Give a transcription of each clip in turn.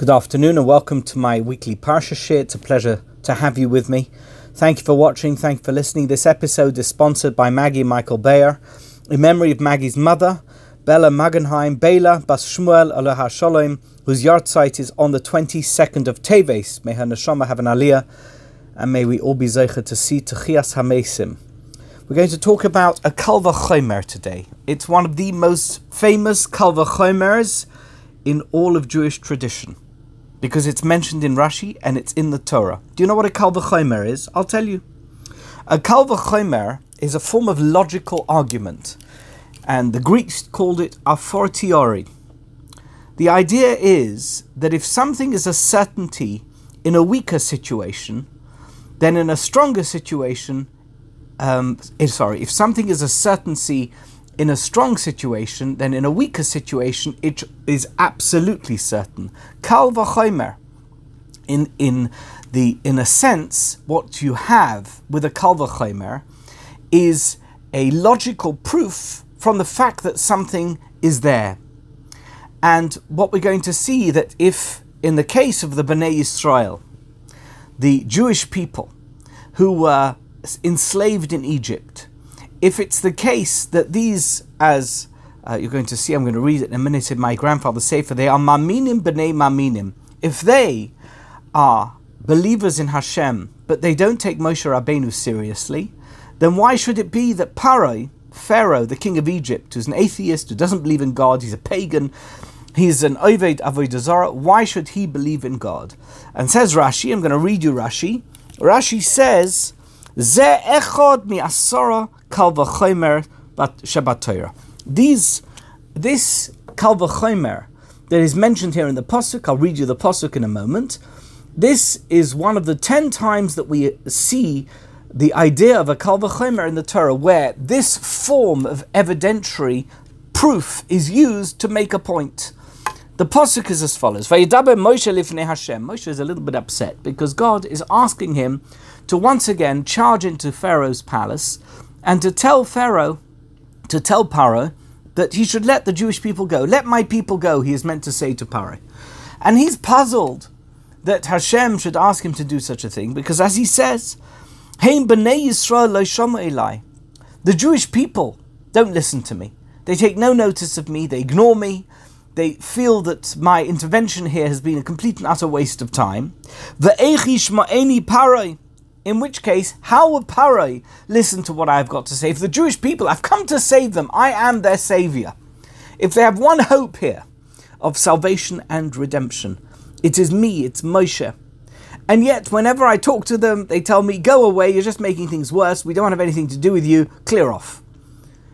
Good afternoon and welcome to my weekly Parsha Share. It's a pleasure to have you with me. Thank you for watching. Thank you for listening. This episode is sponsored by Maggie Michael Bayer in memory of Maggie's mother, Bella Magenheim, Bela Bas Shmuel Aleha Shalom, whose yahrzeit is on the 22nd of Teves. May her neshama have an aliyah and may we all be zeicha to see Techias Hamesim. We're going to talk about a Kal Vachomer today. It's one of the most famous Kal Vachomers in all of Jewish tradition because it's mentioned in Rashi and it's in the Torah. Do you know what a Kal V'chomer is? I'll tell you. A Kal V'chomer is a form of logical argument, and the Greeks called it a fortiori. The idea is that if something is a certainty in a weaker situation, then in a stronger situation, um, eh, sorry, if something is a certainty in a strong situation, then in a weaker situation, it is absolutely certain. Kal v'chomer. In in the in a sense, what you have with a kal v'chomer is a logical proof from the fact that something is there. And what we're going to see that if, in the case of the Bnei Israel, the Jewish people who were enslaved in Egypt, if it's the case that these, as uh, you're going to see, I'm going to read it in a minute in my grandfather's sefer, they are maminim b'nei maminim. If they are believers in Hashem, but they don't take Moshe Rabbeinu seriously, then why should it be that Paro, Pharaoh, the king of Egypt, who's an atheist, who doesn't believe in God, he's a pagan, he's an Oved Avodah Zarah, why should he believe in God? And says Rashi, I'm going to read you Rashi. Rashi says, Ze echod mi asara kal v'chomer shebaTorah. These, this kal v'chomer that is mentioned here in the pasuk, I'll read you the pasuk in a moment. This is one of the ten times that we see the idea of a kal v'chomer in the Torah, where this form of evidentiary proof is used to make a point. The pasuk is as follows: Vayidaber Moshe lifnei Hashem. Moshe is a little bit upset because God is asking him to once again charge into Pharaoh's palace and to tell Pharaoh, to tell Paro, that he should let the Jewish people go. Let my people go, he is meant to say to Paro. And he's puzzled that Hashem should ask him to do such a thing because, as he says, b'nei Yisrael lo elai. The Jewish people don't listen to me. They take no notice of me. They ignore me. They feel that my intervention here has been a complete and utter waste of time. Paroi. In which case, how would Parai listen to what I've got to say? For the Jewish people, I've come to save them. I am their savior. If they have one hope here of salvation and redemption, it is me, it's Moshe. And yet, whenever I talk to them, they tell me, go away, you're just making things worse, we don't have anything to do with you, clear off.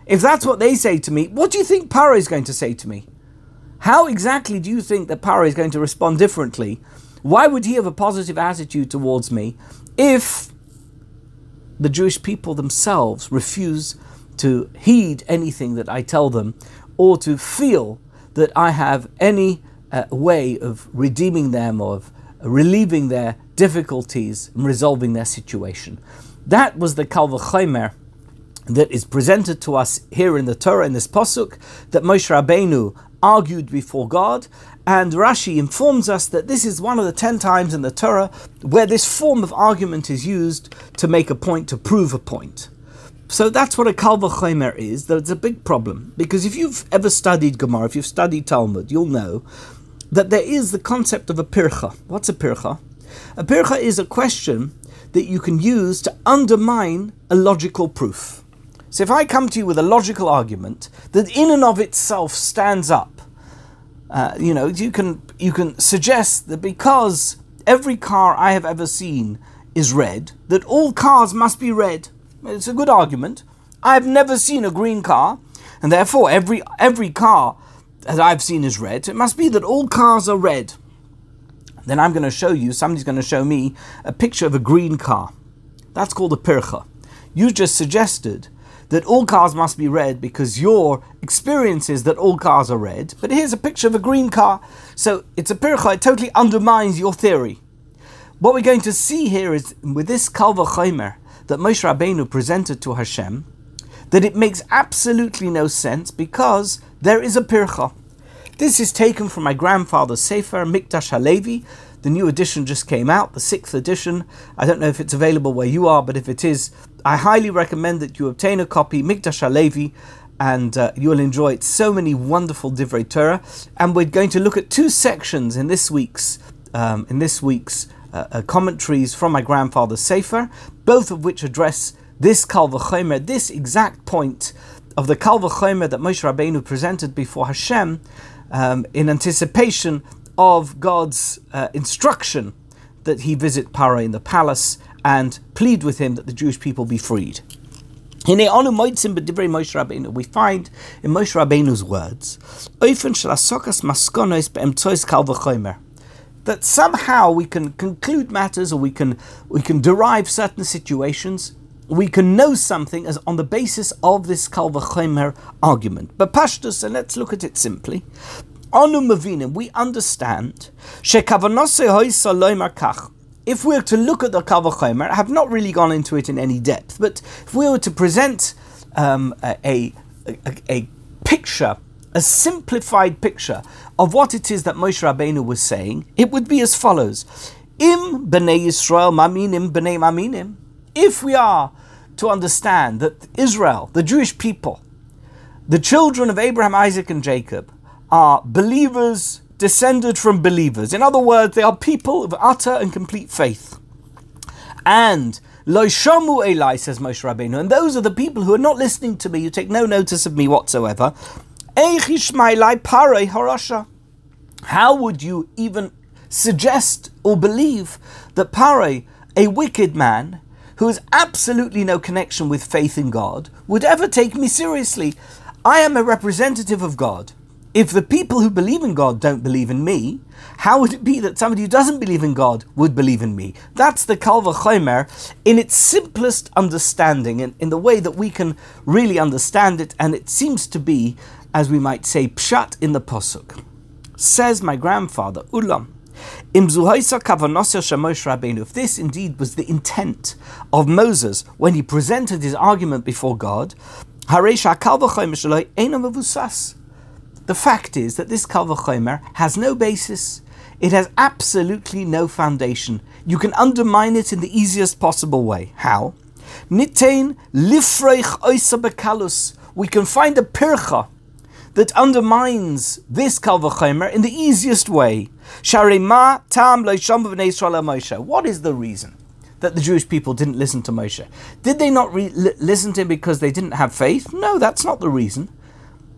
If that's what they say to me, what do you think Paro is going to say to me? How exactly do you think that Paro is going to respond differently? Why would he have a positive attitude towards me if the Jewish people themselves refuse to heed anything that I tell them or to feel that I have any uh, way of redeeming them or of relieving their difficulties and resolving their situation. That was the Kal V'chomer that is presented to us here in the Torah in this pasuk that Moshe Rabbeinu argued before God and Rashi informs us that this is one of the ten times in the Torah where this form of argument is used to make a point, to prove a point. So that's what a Kal V'chomer is. That's a big problem because if you've ever studied Gemara, if you've studied Talmud, you'll know that there is the concept of a pircha. What's a pircha? A pircha is a question that you can use to undermine a logical proof. So if I come to you with a logical argument that in and of itself stands up uh, you know, you can you can suggest that because every car I have ever seen is red, that all cars must be red. It's a good argument. I have never seen a green car, and therefore every every car that I've seen is red. It must be that all cars are red. Then I'm going to show you. Somebody's going to show me a picture of a green car. That's called a pircha. You just suggested that all cars must be red because your experience is that all cars are red. But here's a picture of a green car. So it's a pircha, it totally undermines your theory. What we're going to see here is with this Kal V'chomer that Moshe Rabbeinu presented to Hashem, that it makes absolutely no sense because there is a pircha. This is taken from my grandfather's Sefer, Mikdash Halevi. The new edition just came out, the sixth edition. I don't know if it's available where you are, but if it is, I highly recommend that you obtain a copy, Mikdash Halevi, and uh, you'll enjoy it. So many wonderful Divrei Torah, and we're going to look at two sections in this week's um, in this week's uh, uh, commentaries from my grandfather Sefer, both of which address this Kal V'chomer, this exact point of the Kal V'chomer that Moshe Rabbeinu presented before Hashem um, in anticipation of God's uh, instruction that he visit Paro in the palace and plead with him that the Jewish people be freed. We find in Moshe Rabbeinu's words that somehow we can conclude matters or we can we can derive certain situations we can know something as on the basis of this Kal V'chomer argument. But Pashtus, and let's look at it simply. Anu Mavinim, we understand if we were to look at the Kal V'chomer, I have not really gone into it in any depth, but if we were to present um, a, a, a, a picture a simplified picture of what it is that Moshe Rabbeinu was saying, it would be as follows: Im bnei Yisrael maminim bnei maminim. If we are to understand that Israel, the Jewish people, the children of Abraham, Isaac, and Jacob, are believers descended from believers. In other words, they are people of utter and complete faith. And Loishamu Eli, says Moshe Rabbeinu, and those are the people who are not listening to me, who take no notice of me whatsoever. How would you even suggest or believe that Pare, a wicked man, who has absolutely no connection with faith in God, would ever take me seriously? I am a representative of God. If the people who believe in God don't believe in me, how would it be that somebody who doesn't believe in God would believe in me? That's the Kal V'chomer in its simplest understanding, and in the way that we can really understand it, and it seems to be as we might say, pshat in the posuk. Says my grandfather, Ulam, if this indeed was the intent of Moses when he presented his argument before God, the fact is that this Kal has no basis. It has absolutely no foundation. You can undermine it in the easiest possible way. How? Nitain lifreich oisabekalus. We can find a pircha that undermines this Kal V'chomer in the easiest way. What is the reason that the Jewish people didn't listen to Moshe? Did they not re- listen to him because they didn't have faith? No, that's not the reason.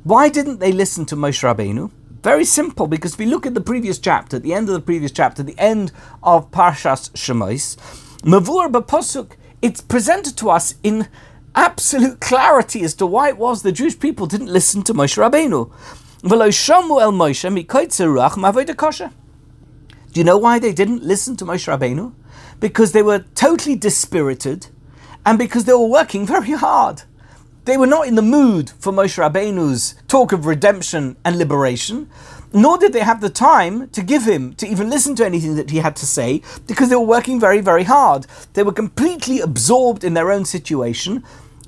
Why didn't they listen to Moshe Rabbeinu? Very simple, because if we look at the previous chapter, at the end of the previous chapter, the end of Parshas Shemais, Mavur B'Posuk, it's presented to us in absolute clarity as to why it was the Jewish people didn't listen to Moshe Rabbeinu. Do you know why they didn't listen to Moshe Rabbeinu? Because they were totally dispirited and because they were working very hard. They were not in the mood for Moshe Rabbeinu's talk of redemption and liberation, nor did they have the time to give him to even listen to anything that he had to say because they were working very, very hard. They were completely absorbed in their own situation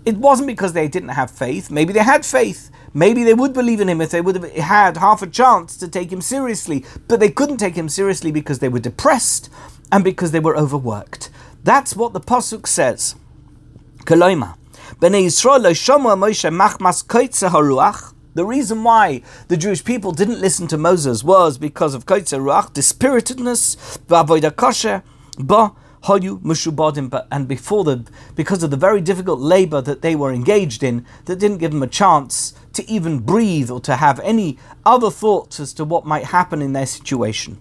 it wasn't because they didn't have faith. Maybe they had faith. Maybe they would believe in him if they would have had half a chance to take him seriously. But they couldn't take him seriously because they were depressed and because they were overworked. That's what the Pasuk says. The reason why the Jewish people didn't listen to Moses was because of koitze ruach, dispiritedness, kosher, ba Hoyu Mushubadim, and before the because of the very difficult labor that they were engaged in, that didn't give them a chance to even breathe or to have any other thoughts as to what might happen in their situation.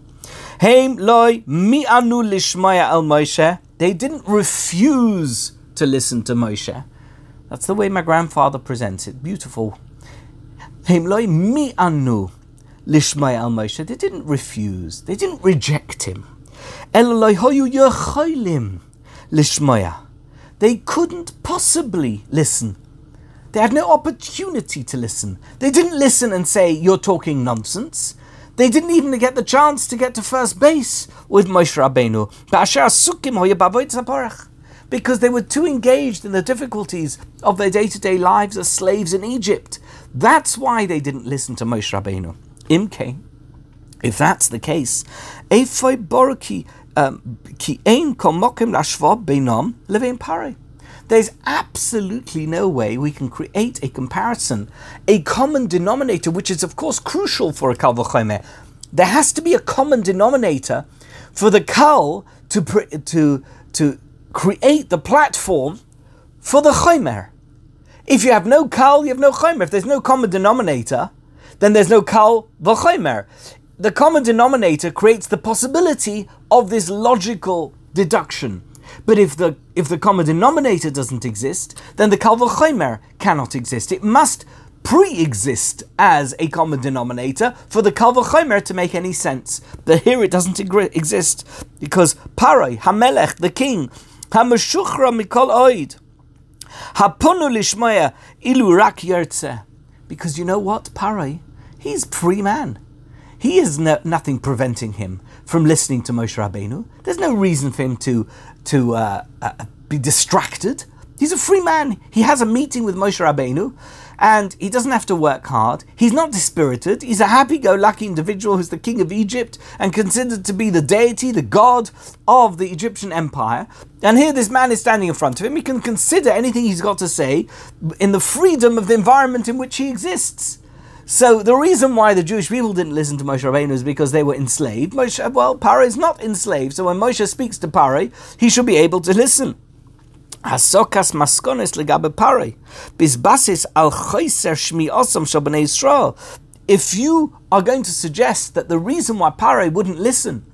Heim loy mi anu lishmaya al Moshe. They didn't refuse to listen to Moshe. That's the way my grandfather presents it. Beautiful. Heim loy mi anu lishmaya al Moshe. They didn't refuse. They didn't reject him. They couldn't possibly listen. They had no opportunity to listen. They didn't listen and say, You're talking nonsense. They didn't even get the chance to get to first base with Moshe Rabbeinu. Because they were too engaged in the difficulties of their day to day lives as slaves in Egypt. That's why they didn't listen to Moshe Rabbeinu. Imke, if that's the case, Efoi Borki um, Ki Ein Komokim Lashva Beinom Levein Pare. There's absolutely no way we can create a comparison, a common denominator, which is of course crucial for a Kal V'chomer. There has to be a common denominator for the Kal to, to, to create the platform for the Chomer. If you have no Kal, you have no Chomer. If there's no common denominator, then there's no Kal V'chomer. The common denominator creates the possibility of this logical deduction. But if the if the common denominator doesn't exist, then the Kal V'chomer cannot exist. It must pre-exist as a common denominator for the Kal V'chomer to make any sense. But here it doesn't exist because Parai, Hamelech, the king, Mikol Oid. Because you know what, Parai, he's free man. He has no, nothing preventing him from listening to Moshe Rabbeinu. There's no reason for him to to uh, uh, be distracted. He's a free man. He has a meeting with Moshe Rabbeinu, and he doesn't have to work hard. He's not dispirited. He's a happy-go-lucky individual who's the king of Egypt and considered to be the deity, the god of the Egyptian empire. And here this man is standing in front of him. He can consider anything he's got to say in the freedom of the environment in which he exists. So the reason why the Jewish people didn't listen to Moshe Rabbeinu is because they were enslaved. Moshe, well, Paro is not enslaved, so when Moshe speaks to Paro, he should be able to listen. Hasokas maskonis legabe Pare, bisbasis al chayser shmi Yisrael. If you are going to suggest that the reason why Pare wouldn't listen,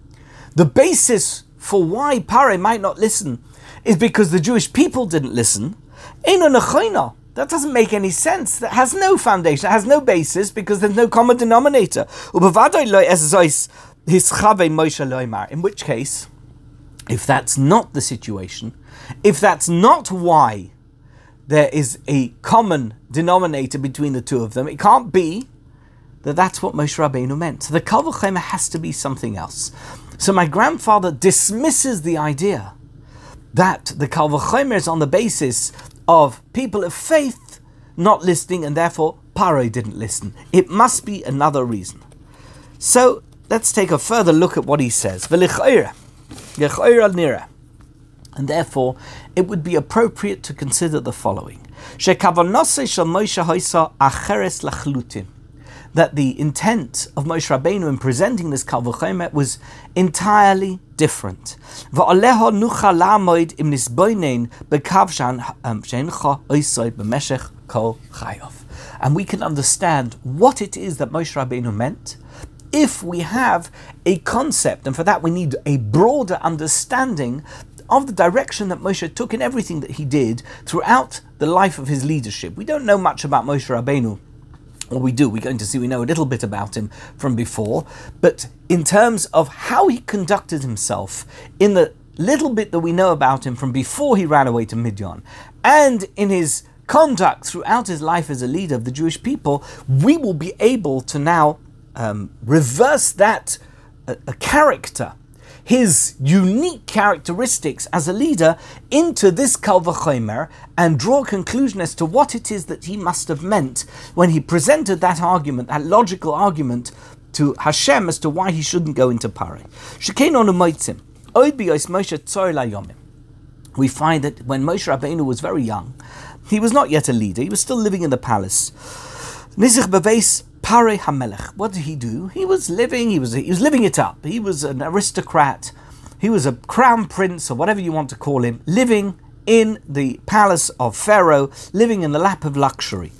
the basis for why Pare might not listen, is because the Jewish people didn't listen, that doesn't make any sense. That has no foundation. It has no basis because there's no common denominator. In which case, if that's not the situation, if that's not why there is a common denominator between the two of them, it can't be that that's what Moshe Rabbeinu meant. So the Kal has to be something else. So my grandfather dismisses the idea that the Kal is on the basis of people of faith not listening, and therefore Paro didn't listen. It must be another reason. So let's take a further look at what he says. And therefore, it would be appropriate to consider the following. That the intent of Moshe Rabbeinu in presenting this Kal was entirely different. Um, and we can understand what it is that Moshe Rabbeinu meant if we have a concept, and for that we need a broader understanding of the direction that Moshe took in everything that he did throughout the life of his leadership. We don't know much about Moshe Rabbeinu. Or we do, we're going to see, we know a little bit about him from before. But in terms of how he conducted himself in the little bit that we know about him from before he ran away to Midian, and in his conduct throughout his life as a leader of the Jewish people, we will be able to now um, reverse that uh, character his unique characteristics as a leader into this Kal V'chomer and draw a conclusion as to what it is that he must have meant when he presented that argument, that logical argument to Hashem as to why he shouldn't go into Pare. We find that when Moshe Rabbeinu was very young, he was not yet a leader, he was still living in the palace. Pare Hamelech. What did he do? He was living. He was he was living it up. He was an aristocrat. He was a crown prince or whatever you want to call him, living in the palace of Pharaoh, living in the lap of luxury.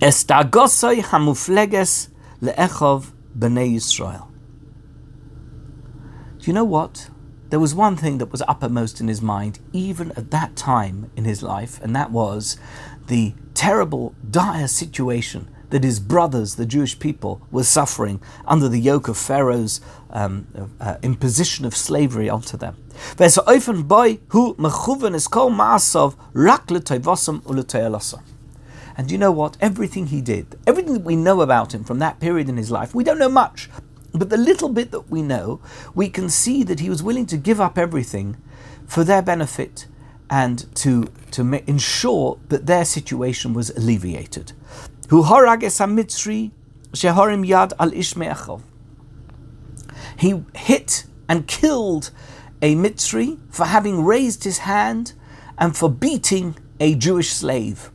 Estagosoi hamufleges leechov bnei Yisrael. Do you know what? There was one thing that was uppermost in his mind, even at that time in his life, and that was the terrible, dire situation that his brothers, the Jewish people, were suffering under the yoke of Pharaoh's um, uh, imposition of slavery onto them. And you know what? Everything he did, everything that we know about him from that period in his life, we don't know much. But the little bit that we know, we can see that he was willing to give up everything for their benefit and to, to ensure that their situation was alleviated. Who harages hamitzri shehorim yad al ishme'echov. He hit and killed a Mitzri for having raised his hand and for beating a Jewish slave.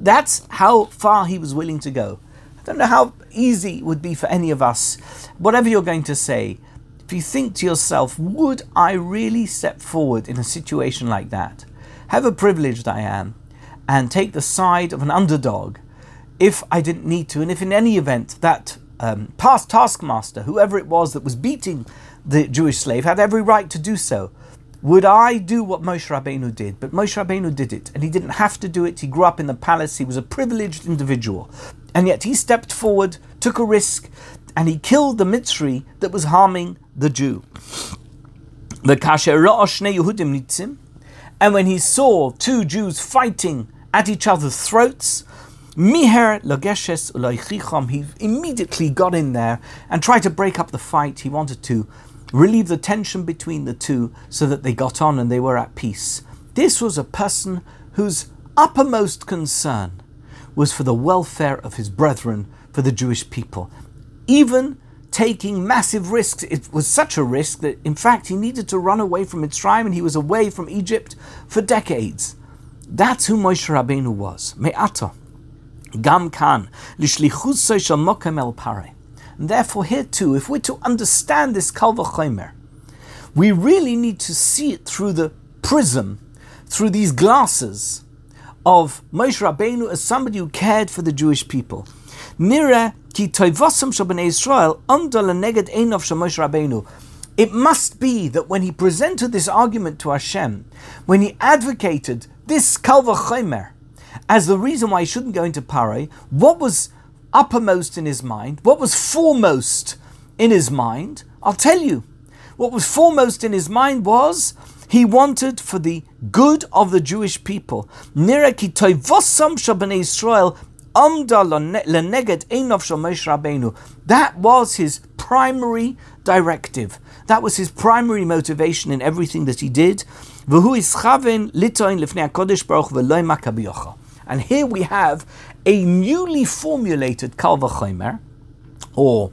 That's how far he was willing to go. I don't know how easy it would be for any of us. Whatever you're going to say, if you think to yourself, would I really step forward in a situation like that? However privileged I am, and take the side of an underdog if I didn't need to, and if in any event that um, past taskmaster, whoever it was that was beating the Jewish slave, had every right to do so. Would I do what Moshe Rabbeinu did? But Moshe Rabbeinu did it, and he didn't have to do it. He grew up in the palace. He was a privileged individual, and yet he stepped forward, took a risk, and he killed the Mitzri that was harming the Jew. The Kasher Yehudim nitzim, and when he saw two Jews fighting at each other's throats, Miher Lageshes Ulaichicham, he immediately got in there and tried to break up the fight. He wanted to relieve the tension between the two so that they got on and they were at peace. This was a person whose uppermost concern was for the welfare of his brethren, for the Jewish people. Even taking massive risks, it was such a risk that in fact he needed to run away from Mitzrayim and he was away from Egypt for decades. That's who Moshe Rabbeinu was. Me'ata. Gam kan. Shel el pare. And therefore, here too, if we're to understand this Kal Vachomer, we really need to see it through the prism, through these glasses of Moshe Rabbeinu as somebody who cared for the Jewish people. Nira ki toivasam shabnei Israel under leneged einov Moshe Rabbeinu. It must be that when he presented this argument to Hashem, when he advocated this Kal Vachomer as the reason why he shouldn't go into Pare, what was uppermost in his mind, what was foremost in his mind, I'll tell you. What was foremost in his mind was he wanted for the good of the Jewish people. That was his primary directive. That was his primary motivation in everything that he did. And here we have a newly formulated Kal Vachomer, or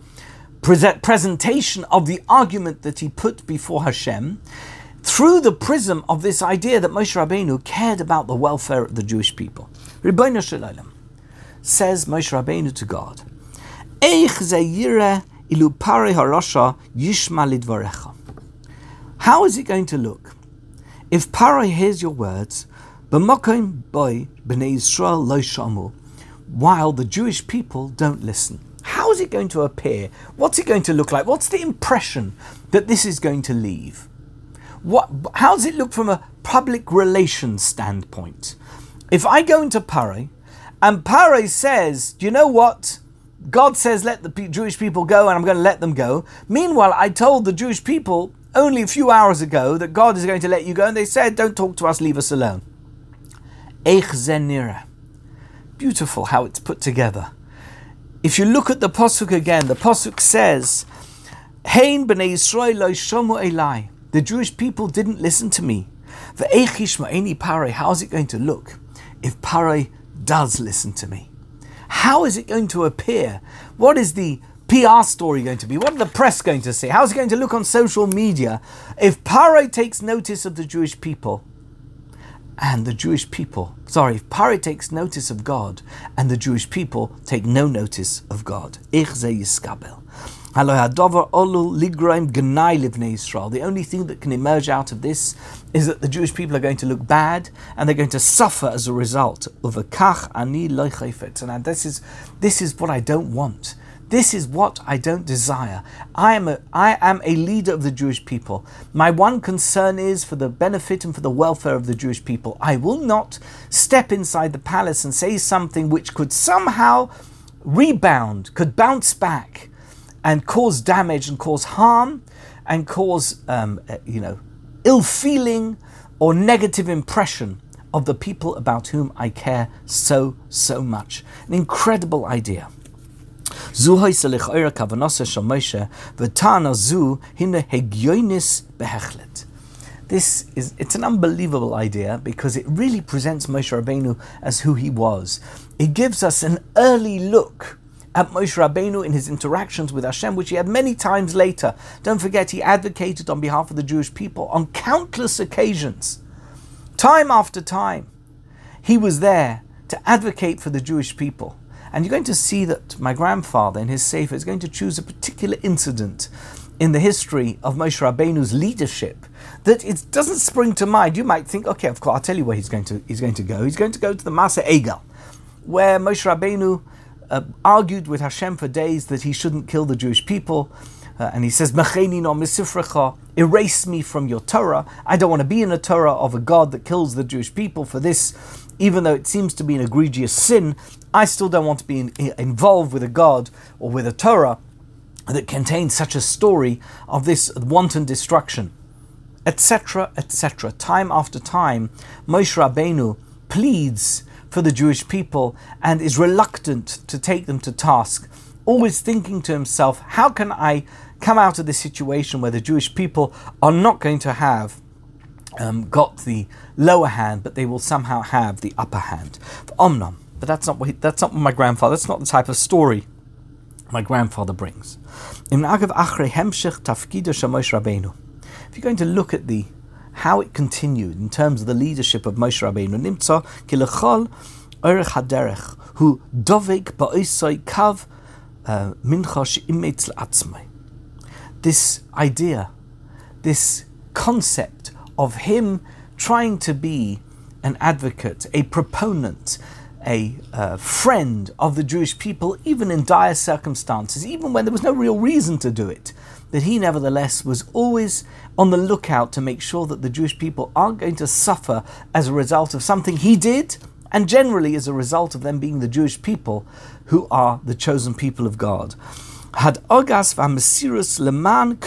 present, presentation of the argument that he put before Hashem, through the prism of this idea that Moshe Rabbeinu cared about the welfare of the Jewish people. Ribono Shel Olam says Moshe Rabbeinu to God, How is it going to look if Pare hears your words B'makom boy b'nei Yisrael lo shamu, while the Jewish people don't listen. How is it going to appear? What's it going to look like? What's the impression that this is going to leave? What, how does it look from a public relations standpoint? If I go into Pare and Pare says, Do you know what? God says, Let the Jewish people go, and I'm going to let them go. Meanwhile, I told the Jewish people only a few hours ago that God is going to let you go, and they said, Don't talk to us, leave us alone. Eich. Beautiful how it's put together. If you look at the Pasuk again, the Pasuk says, Hein b'nei Yisrael lo shomu elai. The Jewish people didn't listen to me. Ve'eich pare. How's it going to look if Pare does listen to me? How is it going to appear? What is the PR story going to be? What are the press going to say? How's it going to look on social media if Pare takes notice of the Jewish people? And the Jewish people, sorry, if Pare takes notice of God and the Jewish people take no notice of God. The only thing that can emerge out of this is that the Jewish people are going to look bad and they're going to suffer as a result And this is this is what I don't want. This is what I don't desire. I am, a, I am a leader of the Jewish people. My one concern is for the benefit and for the welfare of the Jewish people. I will not step inside the palace and say something which could somehow rebound, could bounce back and cause damage and cause harm and cause, um, uh, you know, ill feeling or negative impression of the people about whom I care so, so much. An incredible idea. Zu heise lich eure kavanosse shal Moshe, v'tana zu hine hegioinis behechlet. This is, it's an unbelievable idea because it really presents Moshe Rabbeinu as who he was. It gives us an early look at Moshe Rabbeinu in his interactions with Hashem, which he had many times later. Don't forget, he advocated on behalf of the Jewish people on countless occasions, time after time. He was there to advocate for the Jewish people. And you're going to see that my grandfather in his Sefer is going to choose a particular incident in the history of Moshe Rabbeinu's leadership that it doesn't spring to mind. You might think, okay, of course, I'll tell you where he's going to he's going to go. He's going to go to the Masa Egel, where Moshe Rabbeinu uh, argued with Hashem for days that he shouldn't kill the Jewish people. Uh, and he says, no erase me from your Torah. I don't want to be in a Torah of a God that kills the Jewish people for this, even though it seems to be an egregious sin. I still don't want to be in, involved with a God or with a Torah that contains such a story of this wanton destruction, etc., etc. Time after time, Moshe Rabbeinu pleads for the Jewish people and is reluctant to take them to task, always thinking to himself, how can I come out of this situation where the Jewish people are not going to have um, got the lower hand, but they will somehow have the upper hand. Omnom, but that's not what he, that's not my grandfather. That's not the type of story my grandfather brings. If you're going to look at the how it continued in terms of the leadership of Moshe Rabbeinu, nimtza kilechol orech haderech hu dovek ba'isai kav uh, mincha she'imetz. This idea, this concept of him trying to be an advocate, a proponent, a uh, friend of the Jewish people, even in dire circumstances, even when there was no real reason to do it, that he nevertheless was always on the lookout to make sure that the Jewish people aren't going to suffer as a result of something he did, and generally as a result of them being the Jewish people who are the chosen people of God. Had ogas leman.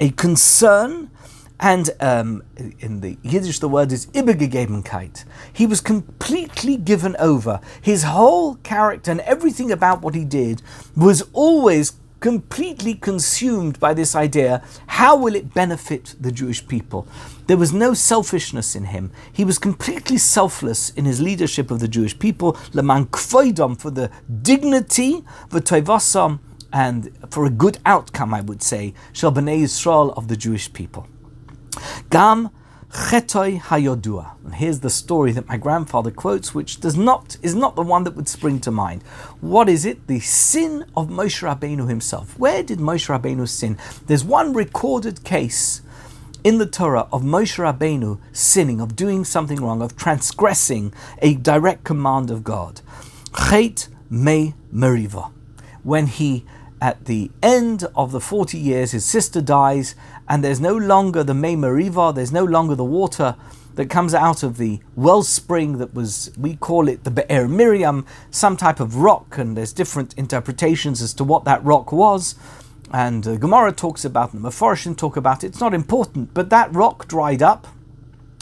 A concern and um, in the Yiddish, the word is Ibergegebenkeit. He was completely given over. His whole character and everything about what he did was always completely consumed by this idea how will it benefit the Jewish people? There was no selfishness in him. He was completely selfless in his leadership of the Jewish people, leman kvoidom, for the dignity, v'toivasam, and for a good outcome, I would say, shall b'nei Yisrael of the Jewish people. Gam Chetoi Hayodua. And here's the story that my grandfather quotes, which does not is not the one that would spring to mind. What is it? The sin of Moshe Rabbeinu himself. Where did Moshe Rabbeinu sin? There's one recorded case in the Torah of Moshe Rabbeinu sinning, of doing something wrong, of transgressing a direct command of God. Chet mei meriva. When he at the end of the 40 years, his sister dies, and there's no longer the Mei Meriva, there's no longer the water that comes out of the wellspring that was, we call it the Be'er Miriam, some type of rock, and there's different interpretations as to what that rock was. And uh, Gemara talks about it, Mephoshim talk about it, it's not important, but that rock dried up,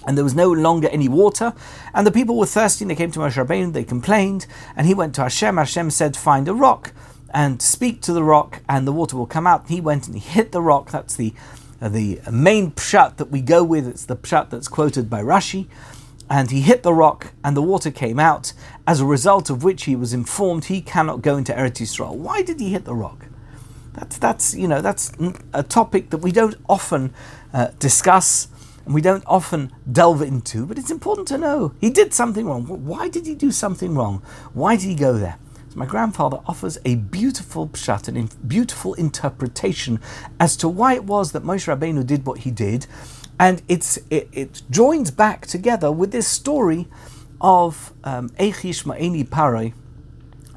and there was no longer any water, and the people were thirsty, and they came to Moshe Rabbeinu, they complained, and he went to Hashem, Hashem said, find a rock, and speak to the rock, and the water will come out. He went and he hit the rock. That's the uh, the main pshat that we go with. It's the pshat that's quoted by Rashi. And he hit the rock, and the water came out. As a result of which he was informed he cannot go into Eretz Yisrael. Why did he hit the rock? That's that's you know that's a topic that we don't often uh, discuss and we don't often delve into, but it's important to know he did something wrong. Why did he do something wrong? Why did he go there? My grandfather offers a beautiful pshat, a beautiful interpretation as to why it was that Moshe Rabbeinu did what he did, and it's it, it joins back together with this story of um, Ma'eni.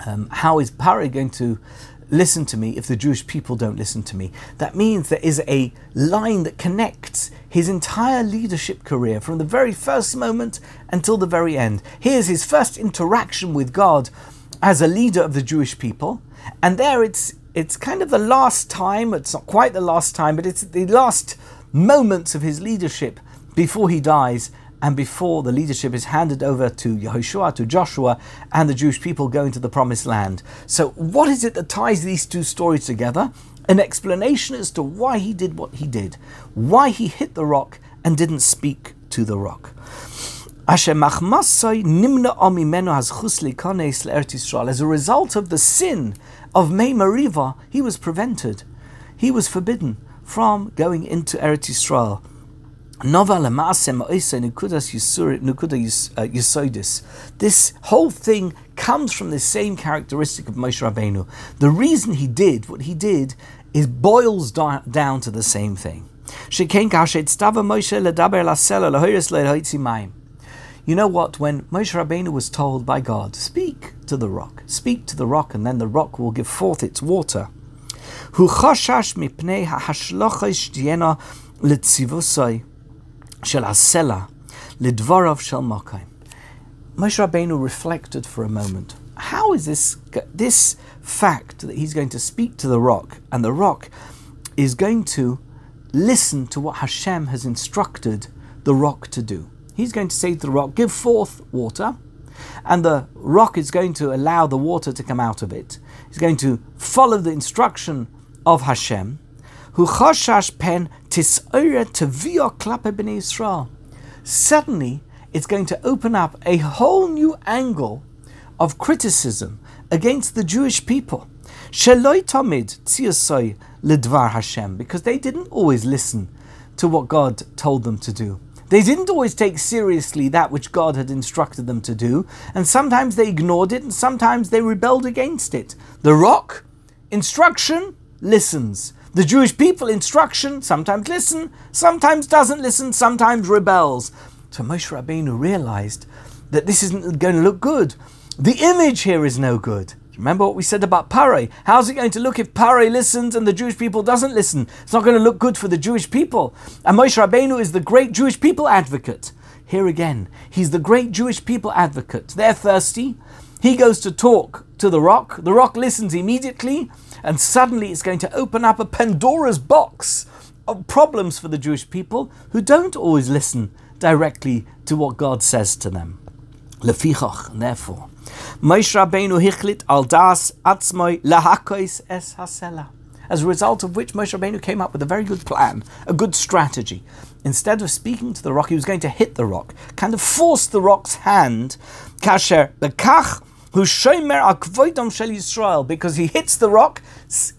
Um, how is Parai going to listen to me if the Jewish people don't listen to me? That means there is a line that connects his entire leadership career from the very first moment until the very end. Here's his first interaction with God as a leader of the Jewish people. And there it's it's kind of the last time, it's not quite the last time, but it's the last moments of his leadership before he dies and before the leadership is handed over to Yehoshua, to Joshua, and the Jewish people go into the promised land. So, what is it that ties these two stories together? An explanation as to why he did what he did, why he hit the rock and didn't speak to the rock. As a result of the sin of Mei Meriva, he was prevented. He was forbidden from going into Eretz Yisrael. Uh, this whole thing comes from the same characteristic of Moshe Rabbeinu. The reason he did what he did is boils down to the same thing. You know what? When Moshe Rabbeinu was told by God, speak to the rock, speak to the rock, and then the rock will give forth its water. Moshe Rabbeinu reflected for a moment. How is this this fact that he's going to speak to the rock and the rock is going to listen to what Hashem has instructed the rock to do. He's going to say to the rock, Give forth water, and the rock is going to allow the water to come out of it. He's going to follow the instruction of Hashem. Suddenly, it's going to open up a whole new angle of criticism against the Jewish people. Because they didn't always listen to what God told them to do. They didn't always take seriously that which God had instructed them to do, and sometimes they ignored it, and sometimes they rebelled against it. The rock, instruction, listens. The Jewish people, instruction, sometimes listen, sometimes doesn't listen, sometimes rebels. So Moshe Rabbeinu realized that this isn't going to look good. The image here is no good. Remember what we said about Pare. How's it going to look if Pare listens and the Jewish people doesn't listen? It's not going to look good for the Jewish people. And Moshe Rabbeinu is the great Jewish people advocate. Here again, he's the great Jewish people advocate. They're thirsty. He goes to talk to the rock. The rock listens immediately, and suddenly it's going to open up a Pandora's box of problems for the Jewish people who don't always listen directly to what God says to them. Lefichach, therefore, Moshe Rabbeinu hichlit al das atzmoi lahakois es hasela. As a result of which Moshe Rabbeinu came up with a very good plan, a good strategy. Instead of speaking to the rock, he was going to hit the rock, kind of force the rock's hand. Kasher bekach who shomer akvoidom shel Yisrael, because he hits the rock,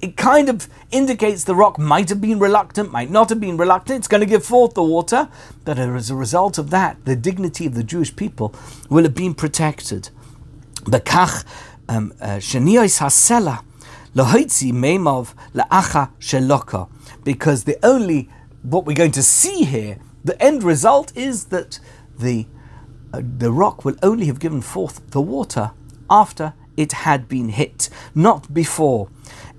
it kind of indicates the rock might have been reluctant, might not have been reluctant. It's going to give forth the water, but as a result of that, the dignity of the Jewish people will have been protected. Uh, sheniyos hasela lohoitzi meimov la'acha sheloka, because the only what we're going to see here, the end result is that the uh, the rock will only have given forth the water after it had been hit, not before.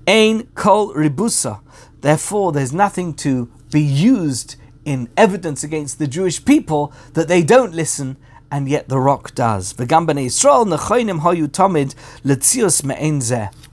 Ein kol ribusa. Therefore, there's nothing to be used in evidence against the Jewish people that they don't listen and yet the rock does.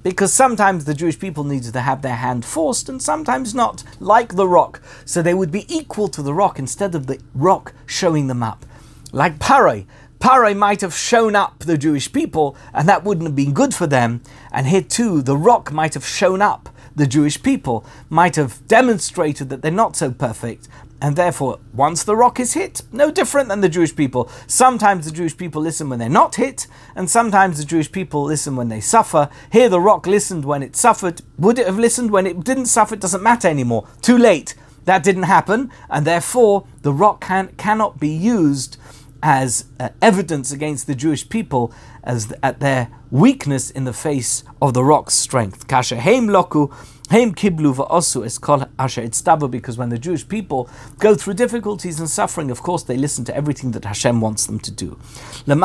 Because sometimes the Jewish people needed to have their hand forced and sometimes not, like the rock. So they would be equal to the rock instead of the rock showing them up. Like Paray. Paray might have shown up the Jewish people and that wouldn't have been good for them. And here too, the rock might have shown up the Jewish people, might have demonstrated that they're not so perfect, and therefore, once the rock is hit, no different than the Jewish people. Sometimes the Jewish people listen when they're not hit, and sometimes the Jewish people listen when they suffer. Here, the rock listened when it suffered. Would it have listened when it didn't suffer? It doesn't matter anymore. Too late. That didn't happen, and therefore, the rock can, cannot be used as uh, evidence against the Jewish people as the, at their weakness in the face of the rock's strength. Kasha heim loku Heim kiblu va'osu es kol asher because when the Jewish people go through difficulties and suffering, of course they listen to everything that Hashem wants them to do. And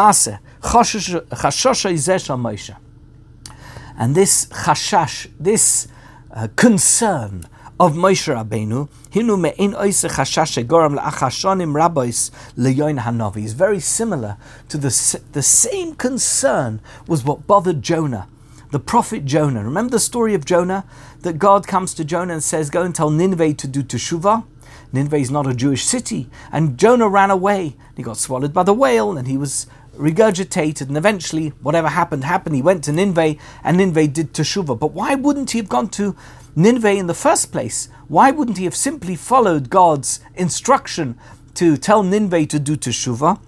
this chashash, this uh, concern of Moshe Rabbeinu, hinu me'in oise chashash goram la'achashonim rabbis le'yoin hanavi, is very similar to the, the same concern was what bothered Jonah the prophet Jonah. Remember the story of Jonah? That God comes to Jonah and says, Go and tell Nineveh to do teshuvah. Nineveh is not a Jewish city. And Jonah ran away. He got swallowed by the whale and he was regurgitated. And eventually, whatever happened, happened. He went to Nineveh and Nineveh did teshuvah. But why wouldn't he have gone to Nineveh in the first place? Why wouldn't he have simply followed God's instruction to tell Nineveh to do teshuvah?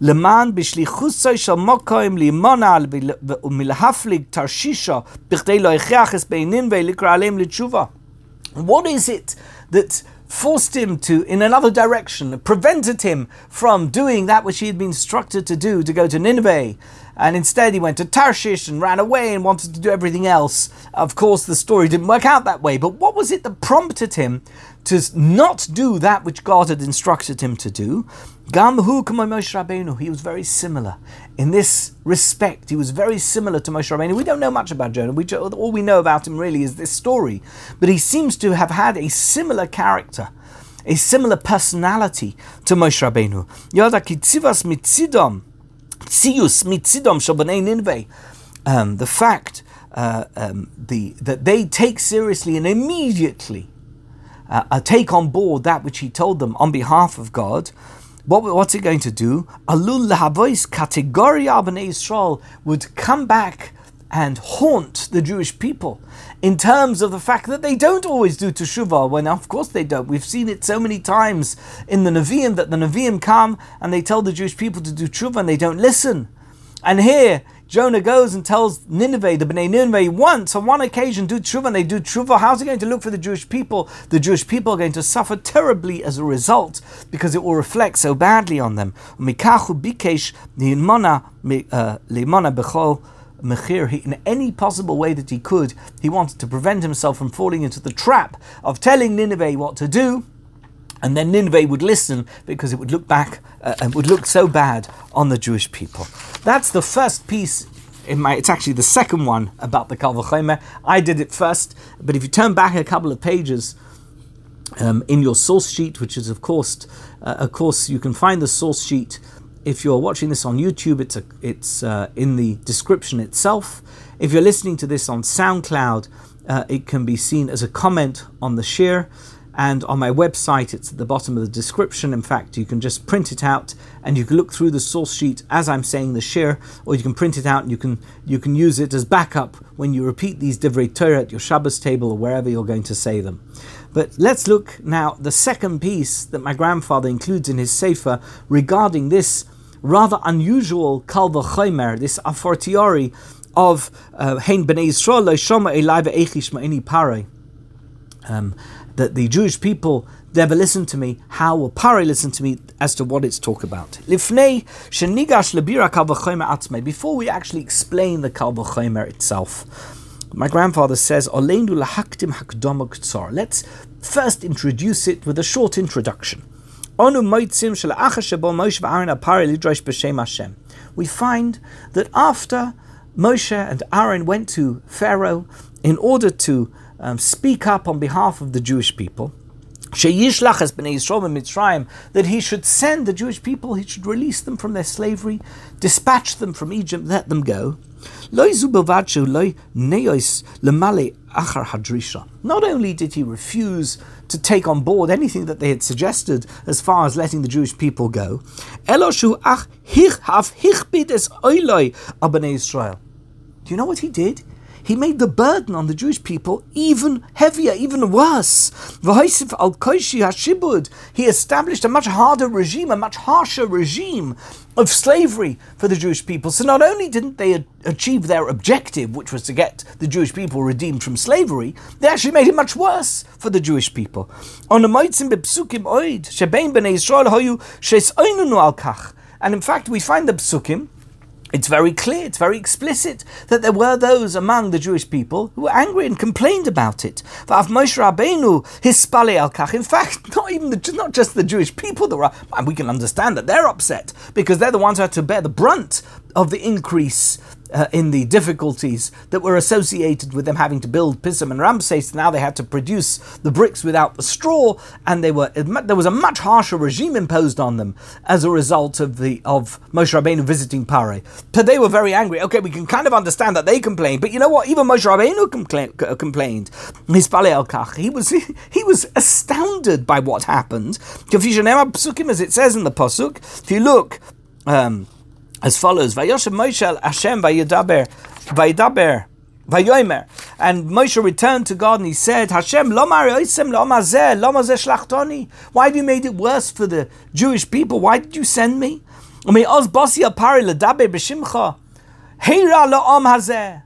למען בשליחוסו של מוקוים להימונע ומלהפליג תרשישו בכדי לא הכריח את בנינווה לקרוא עליהם לתשובה. What is it that forced him to in another direction, prevented him from doing that which he had been instructed to do, to go to Nineveh. And instead, he went to Tarshish and ran away and wanted to do everything else. Of course, the story didn't work out that way. But what was it that prompted him to not do that which God had instructed him to do? Gam hu Moshe. He was very similar in this respect. He was very similar to Moshe Rabbeinu. We don't know much about Jonah. We, all we know about him really is this story. But he seems to have had a similar character, a similar personality to Moshe Rabbeinu. Yoda kitzivas mitzidom, tzius mitzidom shabanei Ninveh. Um, the fact uh, um, the, that they take seriously and immediately uh, take on board that which he told them on behalf of God what, what's it going to do? Alul lahavois kategoria b'nei Israel would come back and haunt the Jewish people in terms of the fact that they don't always do teshuvah. When of course they don't. We've seen it so many times in the Nevi'im that the Nevi'im come and they tell the Jewish people to do teshuvah and they don't listen. And here Jonah goes and tells Nineveh, the Bnei Nineveh, once on one occasion do tshuva, and they do tshuva. How's he going to look for the Jewish people? The Jewish people are going to suffer terribly as a result because it will reflect so badly on them. Mikachu uh, bechol in any possible way that he could, he wanted to prevent himself from falling into the trap of telling Nineveh what to do and then Nineveh would listen because it would look back uh, and would look so bad on the Jewish people. That's the first piece. In my, it's actually the second one about the Kalvachomer. I did it first, but if you turn back a couple of pages um, in your source sheet, which is of course, uh, of course, you can find the source sheet. If you're watching this on YouTube, it's a, it's uh, in the description itself. If you're listening to this on SoundCloud, uh, it can be seen as a comment on the share. And on my website, it's at the bottom of the description. In fact, you can just print it out and you can look through the source sheet as I'm saying the share, or you can print it out and you can you can use it as backup when you repeat these divrei Torah at your Shabbos table or wherever you're going to say them. But let's look now the second piece that my grandfather includes in his sefer regarding this rather unusual kal v'chomer, this a fortiori of uh, Hein b'nei Yisrael shoma elai ve'echish ma'ini parei. That the Jewish people never listened to me, how will Pari listen to me as to what it's talk about? Before we actually explain the kal itself, my grandfather says, Let's first introduce it with a short introduction. We find that after Moshe and Aaron went to Pharaoh in order to um, speak up on behalf of the Jewish people. That he should send the Jewish people, he should release them from their slavery, dispatch them from Egypt, let them go. Not only did he refuse to take on board anything that they had suggested as far as letting the Jewish people go, do you know what he did? He made the burden on the Jewish people even heavier, even worse. He established a much harder regime, a much harsher regime of slavery for the Jewish people. So not only didn't they achieve their objective, which was to get the Jewish people redeemed from slavery, they actually made it much worse for the Jewish people. On the And in fact, we find the psukim it's very clear, it's very explicit that there were those among the Jewish people who were angry and complained about it. Moshe Rabbeinu, hispale al kach. In fact, not even the, not just the Jewish people that were, and we can understand that they're upset because they're the ones who had to bear the brunt of the increase uh, in the difficulties that were associated with them having to build Pisum and Ramses. Now they had to produce the bricks without the straw, and they were there was a much harsher regime imposed on them as a result of the of Moshe Rabbeinu visiting Pare. But they were very angry. Okay, we can kind of understand that they complained, but you know what? Even Moshe Rabbeinu compla- complained. He was he was astounded by what happened. Confusion. As it says in the pasuk, if you look. Um, as follows: Vayoshev Moshe Hashem vayidaber, vayidaber, vayomer. And Moshe returned to God and he said, Hashem, lomar oisem lomazeh, lomazeh shlachtoni. Why have you made it worse for the Jewish people? Why did you send me? May oz bosi apari ladaber b'shimcha, heira la'om hazeh.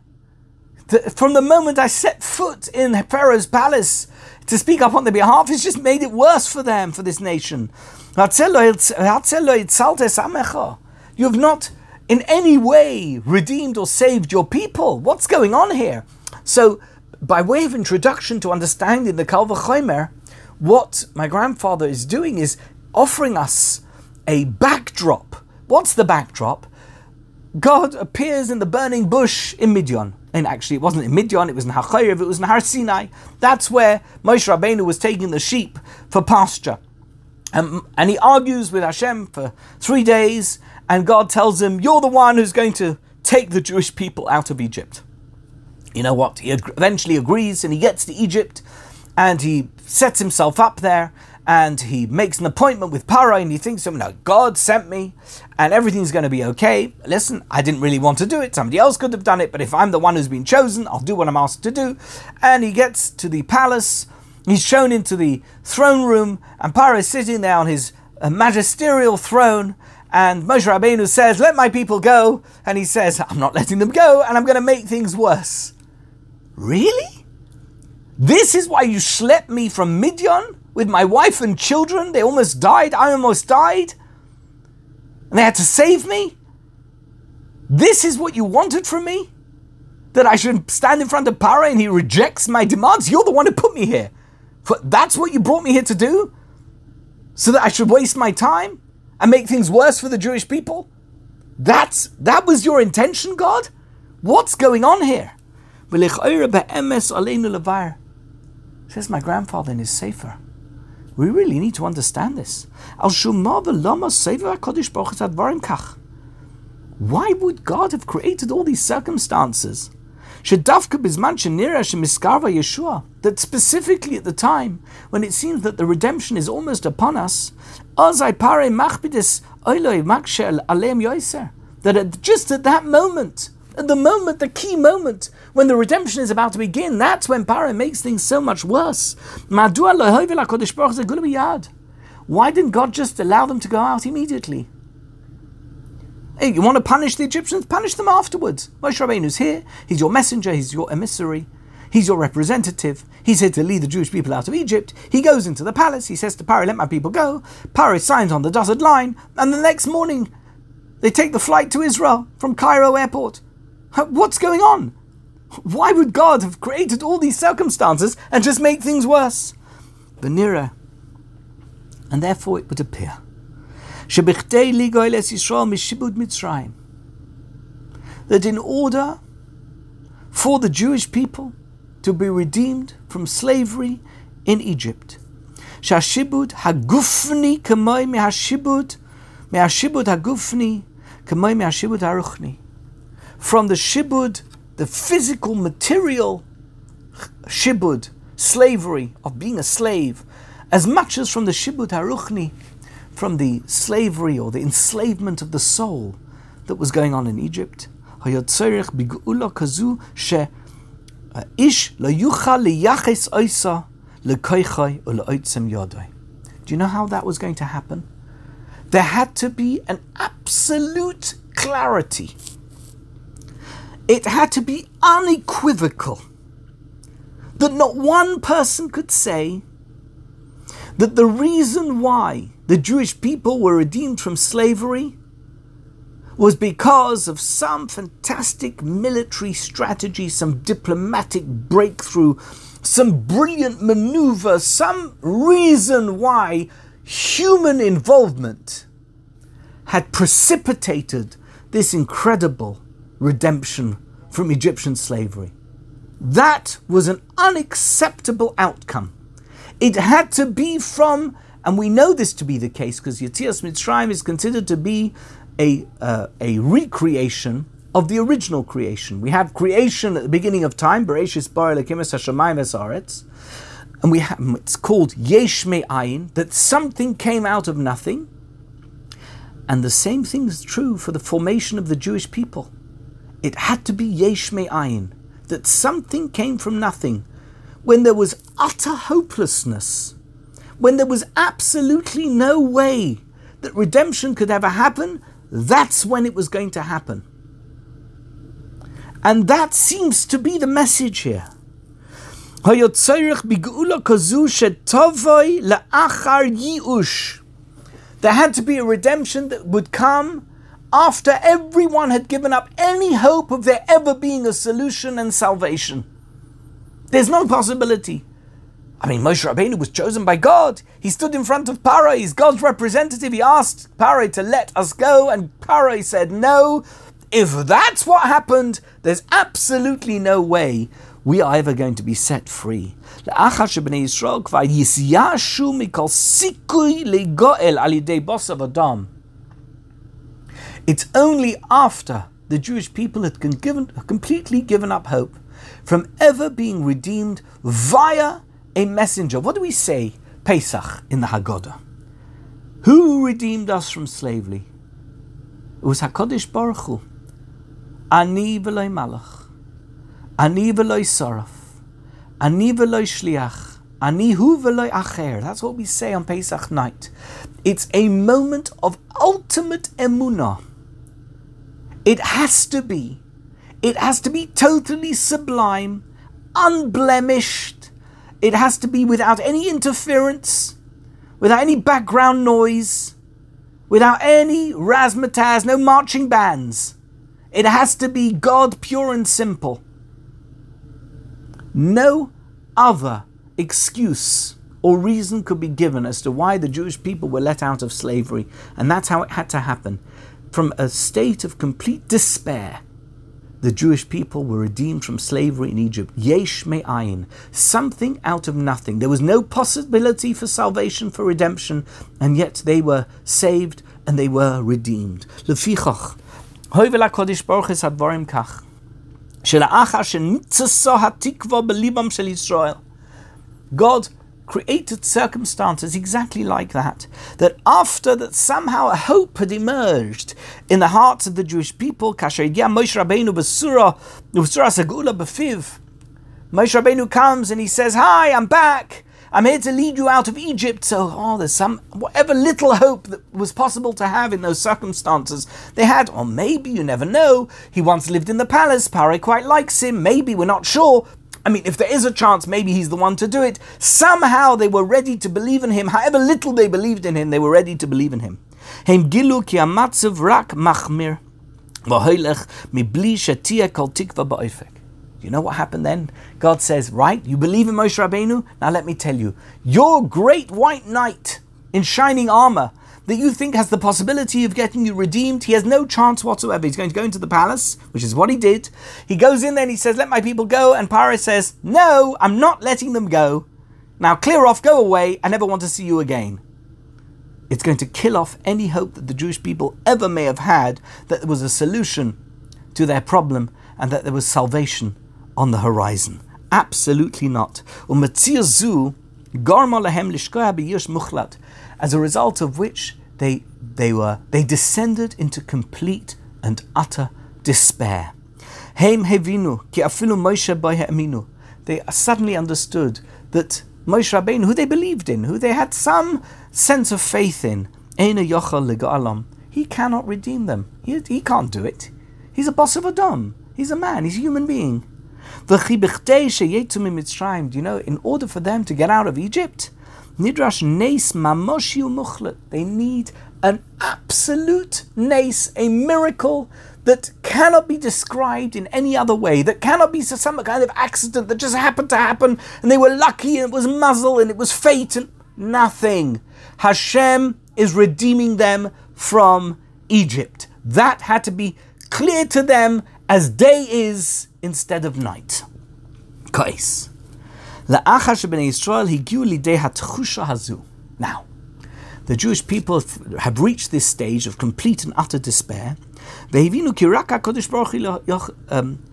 From the moment I set foot in Pharaoh's palace to speak up on their behalf, it's just made it worse for them, for this nation. You have not in any way redeemed or saved your people. What's going on here? So, by way of introduction to understanding the Kal Vachomer, what my grandfather is doing is offering us a backdrop. What's the backdrop? God appears in the burning bush in Midian. And actually, it wasn't in Midian, it was in Hachayrev, it was in Har Sinai. That's where Moshe Rabbeinu was taking the sheep for pasture. And, and he argues with Hashem for three days, and God tells him, You're the one who's going to take the Jewish people out of Egypt. You know what? He eventually agrees and he gets to Egypt and he sets himself up there and he makes an appointment with Paro and he thinks, oh, no, God sent me and everything's going to be okay. Listen, I didn't really want to do it. Somebody else could have done it, but if I'm the one who's been chosen, I'll do what I'm asked to do. And he gets to the palace. He's shown into the throne room and Paro is sitting there on his uh, magisterial throne and Moshe Rabbeinu says, Let my people go. And he says, I'm not letting them go, and I'm going to make things worse. Really? This is why you schlepped me from Midian with my wife and children? They almost died. I almost died. And they had to save me? This is what you wanted from me? That I should stand in front of Paro and he rejects my demands? You're the one who put me here. That's what you brought me here to do? So that I should waste my time? And make things worse for the Jewish people? That's that was your intention, God? What's going on here? Says my grandfather in his Sefer. We really need to understand this. Why would God have created all these circumstances? That specifically at the time when it seems that the redemption is almost upon us, that at, just at that moment, at the moment, the key moment, when the redemption is about to begin, that's when Paro makes things so much worse. Why didn't God just allow them to go out immediately? Hey, you want to punish the Egyptians? Punish them afterwards. Moshe Rabbeinu's here. He's your messenger. He's your emissary. He's your representative. He's here to lead the Jewish people out of Egypt. He goes into the palace. He says to Paro, let my people go. Paro signs on the dotted line. And the next morning, they take the flight to Israel from Cairo airport. What's going on? Why would God have created all these circumstances and just make things worse? The nearer. And therefore it would appear that in order for the Jewish people to be redeemed from slavery in Egypt. Shashibud hagufni kamoi mehashibud mehashibud hagufni kamoi mehashibud haruchni. From the shibud, the physical material shibud, slavery of being a slave, as much as from the shibud haruchni, from the slavery or the enslavement of the soul that was going on in Egypt. Kazu she do you know how that was going to happen? There had to be an absolute clarity. It had to be unequivocal that not one person could say that the reason why the Jewish people were redeemed from slavery was because of some fantastic military strategy, some diplomatic breakthrough, some brilliant maneuver, some reason why human involvement had precipitated this incredible redemption from Egyptian slavery. That was an unacceptable outcome. It had to be from and we know this to be the case because Yetzias Mitzrayim is considered to be a, uh, a recreation of the original creation. We have creation at the beginning of time, and we have, it's called Yesh Ayin, that something came out of nothing. And the same thing is true for the formation of the Jewish people. It had to be Yesh Ayin, that something came from nothing. When there was utter hopelessness, when there was absolutely no way that redemption could ever happen, That's when it was going to happen. And that seems to be the message here. There had to be a redemption that would come after everyone had given up any hope of there ever being a solution and salvation. There's no possibility. I mean, Moshe Rabbeinu was chosen by God. He stood in front of Paro. He's God's representative. He asked Paro to let us go, and Paro said no. If that's what happened, there's absolutely no way we are ever going to be set free. It's only after the Jewish people had given, completely given up hope from ever being redeemed via a messenger. What do we say, Pesach, in the Haggadah? Who redeemed us from slavery? It was HaKadosh Baruch Hu. Ani v'loy malach. Ani v'loy saraf. Ani v'loy shliach. Ani hu v'loy acher. That's what we say on Pesach night. It's a moment of ultimate emunah. It has to be. It has to be totally sublime, unblemished. It has to be without any interference, without any background noise, without any razzmatazz, no marching bands. It has to be God pure and simple. No other excuse or reason could be given as to why the Jewish people were let out of slavery, and that's how it had to happen. From a state of complete despair, the Jewish people were redeemed from slavery in Egypt. Yesh me'ayin, something out of nothing. There was no possibility for salvation, for redemption, and yet they were saved and they were redeemed. Lefichach, hoivel HaKodesh Baruch es advarim kach, shela'achar shenitzasa hatikva belibam shel Yisrael. God created circumstances exactly like that. That after that somehow a hope had emerged in the hearts of the Jewish people, Moshe Rabbeinu segula comes and he says, Hi, I'm back. I'm here to lead you out of Egypt. So, oh, there's some, whatever little hope that was possible to have in those circumstances, they had. Or maybe, you never know, he once lived in the palace. Pare quite likes him. Maybe, we're not sure. I mean, if there is a chance, maybe he's the one to do it. Somehow they were ready to believe in him. However little they believed in him, they were ready to believe in him. You know what happened then? God says, Right, you believe in Moshe Rabbeinu? Now let me tell you, your great white knight in shining armor that you think has the possibility of getting you redeemed, he has no chance whatsoever. He's going to go into the palace, which is what he did. He goes in there and he says, Let my people go. And Paro says, No, I'm not letting them go. Now clear off, go away. I never want to see you again. It's going to kill off any hope that the Jewish people ever may have had that there was a solution to their problem and that there was salvation on the horizon. Absolutely not. As a result of which they, they were they descended into complete and utter despair. They suddenly understood that Moshe Rabbeinu, who they believed in, who they had some sense of faith in, he cannot redeem them. He, he can't do it. He's a boss of a Adam. He's a man. He's a human being. Do you know, in order for them to get out of Egypt, Nidrash Nes Mamoshiu Muchlet. They need an absolute Nes, a miracle that cannot be described in any other way, that cannot be some kind of accident that just happened to happen and they were lucky and it was mazel and it was fate and nothing. Hashem is redeeming them from Egypt. That had to be clear to them as day is instead of night. Kais. Now, the Jewish people have reached this stage of complete and utter despair. Um,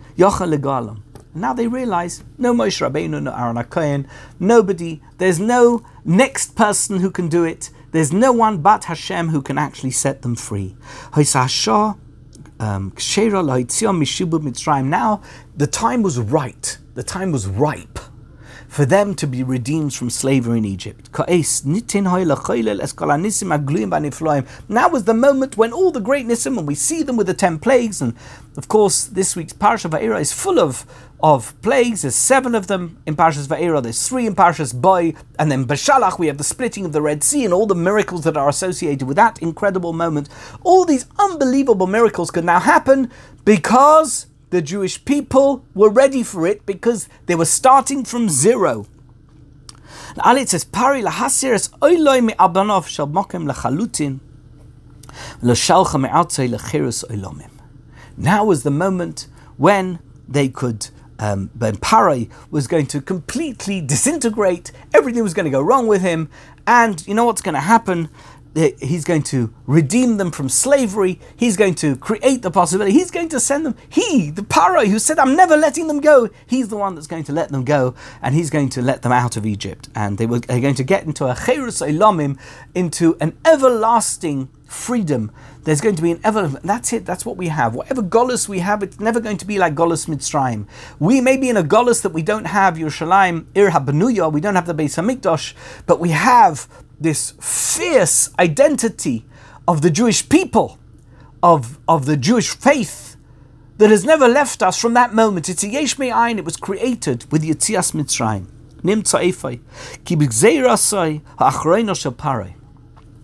now they realize no Moshe Rabbeinu, no Aaron HaKohen, nobody, there's no next person who can do it. There's no one but Hashem who can actually set them free. Um, now the time was right. The time was ripe for them to be redeemed from slavery in Egypt. Now was the moment when all the great nisim, and we see them with the ten plagues, and of course this week's Parsha Va'era is full of of plagues. There's seven of them in Parshas Va'era. There's three in Parshas Boy, and then Beshalach. We have the splitting of the Red Sea and all the miracles that are associated with that incredible moment. All these unbelievable miracles could now happen because the Jewish people were ready for it because they were starting from zero. Says, "Pari oiloi mi abanov shel mokem lechalutin l'shalcha me'atzei oilomim." Now was the moment when they could um, Ben Parai was going to completely disintegrate. Everything was going to go wrong with him. And you know what's going to happen? He's going to redeem them from slavery. He's going to create the possibility. He's going to send them. He, the Parai, who said, I'm never letting them go, he's the one that's going to let them go. And he's going to let them out of Egypt. And they were going to get into a Cherus Elamim, into an everlasting freedom there's going to be an ever. That's it. That's what we have. Whatever Golis we have, it's never going to be like Golis Mitzrayim. We may be in a Golis that we don't have Yerushalayim, Ir HaBenuya, we don't have the Beis Hamikdash, but we have this fierce identity of the Jewish people, of, of the Jewish faith that has never left us from that moment. It's a Yesh Me'ayin, it was created with Yitzias Mitzrayim.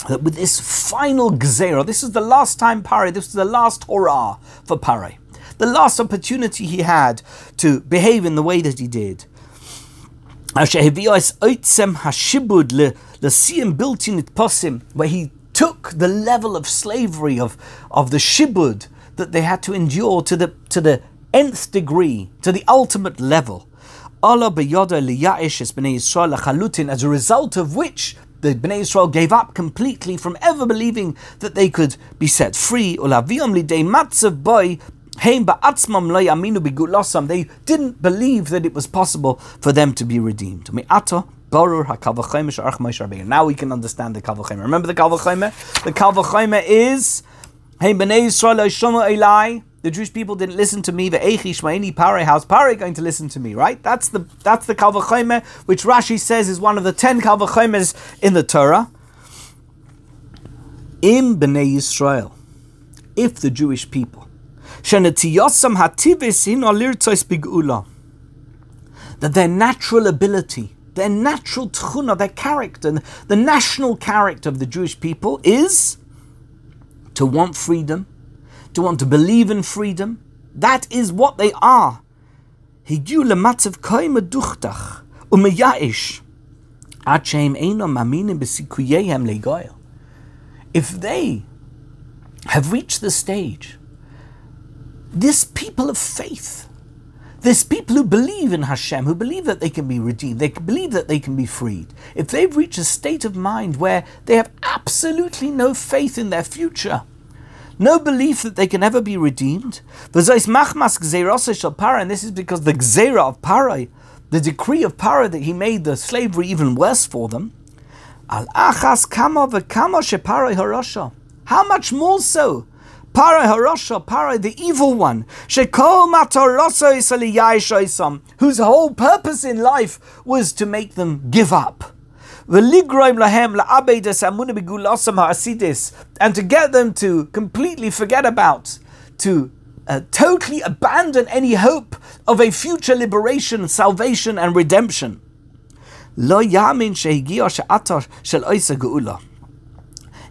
That with this final gzera, this is the last time Pare, this is the last hurrah for Pare, the last opportunity he had to behave in the way that he did. Where he took the level of slavery of, of the shibud that they had to endure to the to the nth degree, to the ultimate level. As a result of which the Bnei Israel gave up completely from ever believing that they could be set free. They didn't believe that it was possible for them to be redeemed. Now we can understand the Kal Remember the Kal The Kal is the Jewish people didn't listen to me. The Eichi Shmaini Pare, how's Pare going to listen to me? Right? That's the that's the Kalvachomer, which Rashi says is one of the ten Kalvachomers in the Torah. Im Bnei Yisrael, if the Jewish people, that their natural ability, their natural tchuna, their character, the national character of the Jewish people is to want freedom, to want to believe in freedom. That is what they are. If they have reached the stage this people of faith, this people who believe in Hashem, who believe that they can be redeemed, they believe that they can be freed, if they've reached a state of mind where they have absolutely no faith in their future, no belief that they can ever be redeemed. And this is because the gzera of Parai, the decree of Parai that he made the slavery even worse for them. Al achas kama. How much more so? Parai harasha, Parai the evil one, whose whole purpose in life was to make them give up. And to get them to completely forget about, to uh, totally abandon any hope of a future liberation, salvation, and redemption.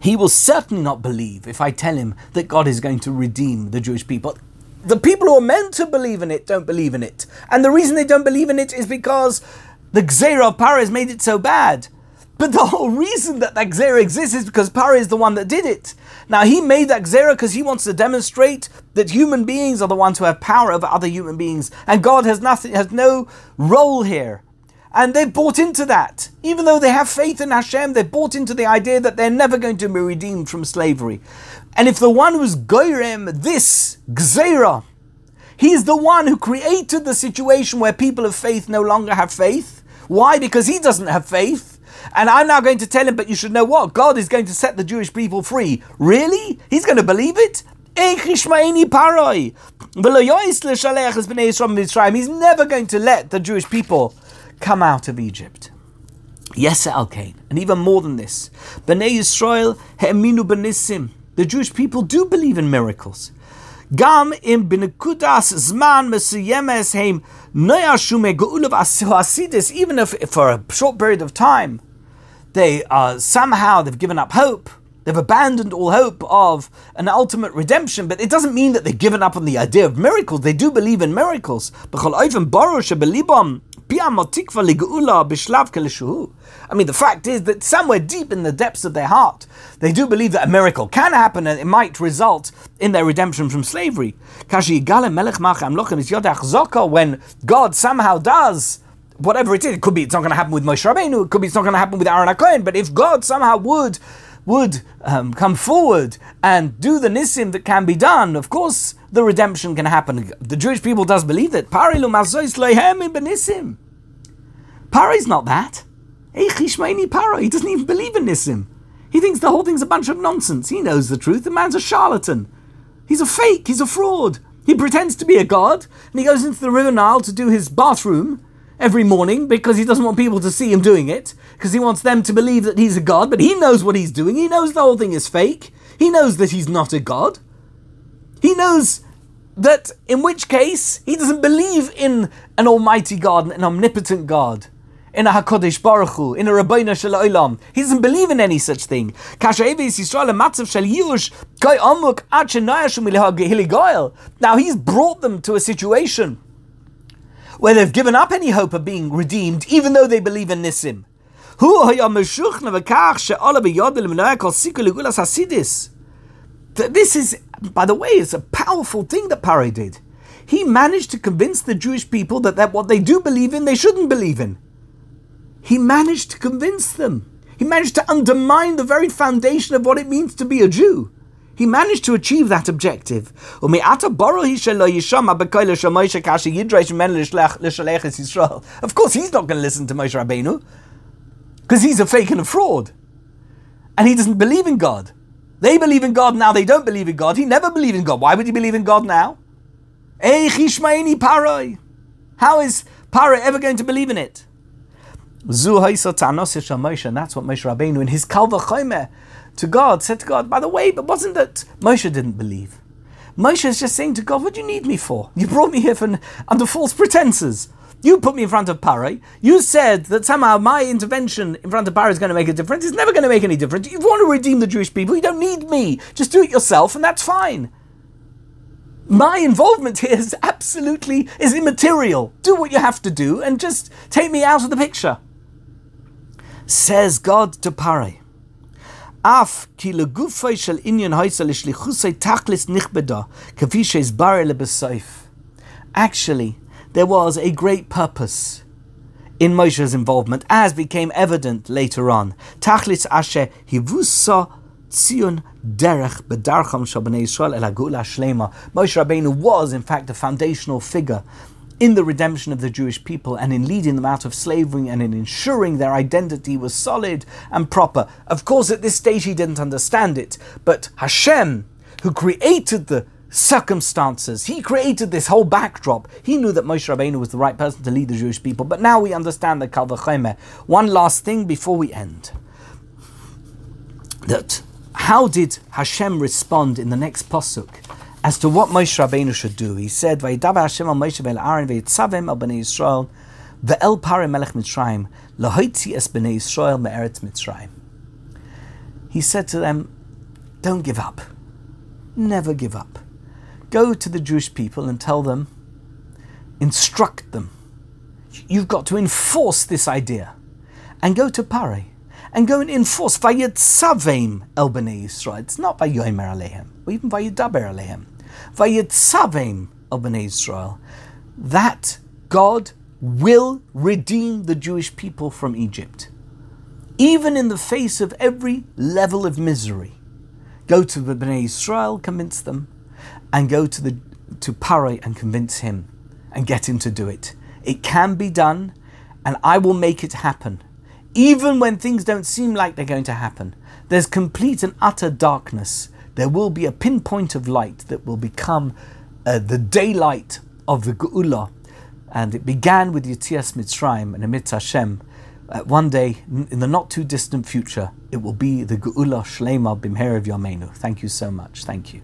He will certainly not believe if I tell him that God is going to redeem the Jewish people. The people who are meant to believe in it don't believe in it. And the reason they don't believe in it is because the Gzera of Pari's made it so bad. But the whole reason that that Gzera exists is because Pari is the one that did it. Now, he made that Gzera because he wants to demonstrate that human beings are the ones who have power over other human beings, and God has nothing, has no role here. And they've bought into that. Even though they have faith in Hashem, they've bought into the idea that they're never going to be redeemed from slavery. And if the one who's Goyrem, this Gzera, he's the one who created the situation where people of faith no longer have faith. Why? Because he doesn't have faith. And I'm now going to tell him, but you should know what? God is going to set the Jewish people free. Really? He's going to believe it? He's never going to let the Jewish people come out of Egypt. Yes, Al Kain, and even more than this, Bnei Yisrael he'eminu benisim. The Jewish people do believe in miracles. Gam im benekudas zman mesuyemes heim noyashume geulav asidis. Even if for a short period of time, they are somehow they've given up hope. They've abandoned all hope of an ultimate redemption, but it doesn't mean that they've given up on the idea of miracles. They do believe in miracles. I mean, the fact is that somewhere deep in the depths of their heart, they do believe that a miracle can happen and it might result in their redemption from slavery. When God somehow does whatever it is, it could be it's not going to happen with Moshe Rabbeinu, it could be it's not going to happen with Aaron HaKohen, but if God somehow would would um, come forward and do the nisim that can be done, of course the redemption can happen. The Jewish people does believe that. Pari's not that. Paro. He doesn't even believe in nisim. He thinks the whole thing's a bunch of nonsense. He knows the truth. The man's a charlatan. He's a fake. He's a fraud. He pretends to be a god, and he goes into the River Nile to do his bathroom, every morning because he doesn't want people to see him doing it, because he wants them to believe that he's a god, but he knows what he's doing. He knows the whole thing is fake. He knows that he's not a god. He knows that, in which case, he doesn't believe in an almighty God, an omnipotent God. In a Hakodesh Baruch Hu, in a Ribbono Shel Olam. He doesn't believe in any such thing. Now he's brought them to a situation where they've given up any hope of being redeemed, even though they believe in Nisim. This is, by the way, it's a powerful thing that Pare did. He managed to convince the Jewish people that, that what they do believe in, they shouldn't believe in. He managed to convince them. He managed to undermine the very foundation of what it means to be a Jew. He managed to achieve that objective. Of course, he's not going to listen to Moshe Rabbeinu because he's a fake and a fraud. And he doesn't believe in God. They believe in God now, they don't believe in God. He never believed in God. Why would he believe in God now? How is Paroi ever going to believe in it? And that's what Moshe Rabbeinu in his Kalva to God, said to God, by the way, but wasn't that Moshe didn't believe? Moshe is just saying to God, what do you need me for? You brought me here for, under false pretenses. You put me in front of Pare. You said that somehow my intervention in front of Pare is going to make a difference. It's never going to make any difference. If you want to redeem the Jewish people, you don't need me. Just do it yourself, and that's fine. My involvement here is absolutely is immaterial. Do what you have to do, and just take me out of the picture. Says God to Pare. אף כי לגופי של עניין הייסה לשליחוסי תכלס נכבדה, כפי שהסבר לבסייף. Actually, there was a great purpose in Moshe's involvement, as became evident later on. Tachlis asher hivusa tzion derech bedarcham shabnei Yisrael el shlema. Moshe Rabbeinu was, in fact, a foundational figure in the redemption of the Jewish people and in leading them out of slavery and in ensuring their identity was solid and proper. Of course, at this stage he didn't understand it, but Hashem, who created the circumstances, he created this whole backdrop. He knew that Moshe Rabbeinu was the right person to lead the Jewish people, but now we understand the Kal. One last thing before we end. That how did Hashem respond in the next pasuk? As to what Moshe Rabbeinu should do. He said, "Vayidava Hashem al Moshe ve'el Aaron ve'yitzavim al bnei Yisrael ve'el Pare melech Mitzrayim lahoitzi es bnei Yisrael me'eretz Mitzrayim." He said to them, "Don't give up. Never give up. Go to the Jewish people and tell them, instruct them. You've got to enforce this idea, and go to Pare." and go and enforce Vayitzavim el bnei Yisrael. It's not Vayomer alehem, or even Vayidaber alehem. Vayitzavim of bnei Israel, That God will redeem the Jewish people from Egypt, even in the face of every level of misery. Go to the Bnei Israel, convince them, and go to the to Pare and convince him, and get him to do it. It can be done, and I will make it happen even when things don't seem like they're going to happen, there's complete and utter darkness. There will be a pinpoint of light that will become uh, the daylight of the Geula. And it began with Yitzias Mitzrayim and Amit Hashem. Uh, one day, in the not too distant future, it will be the Geula Shlema Bimherev Yameinu. Thank you so much. Thank you.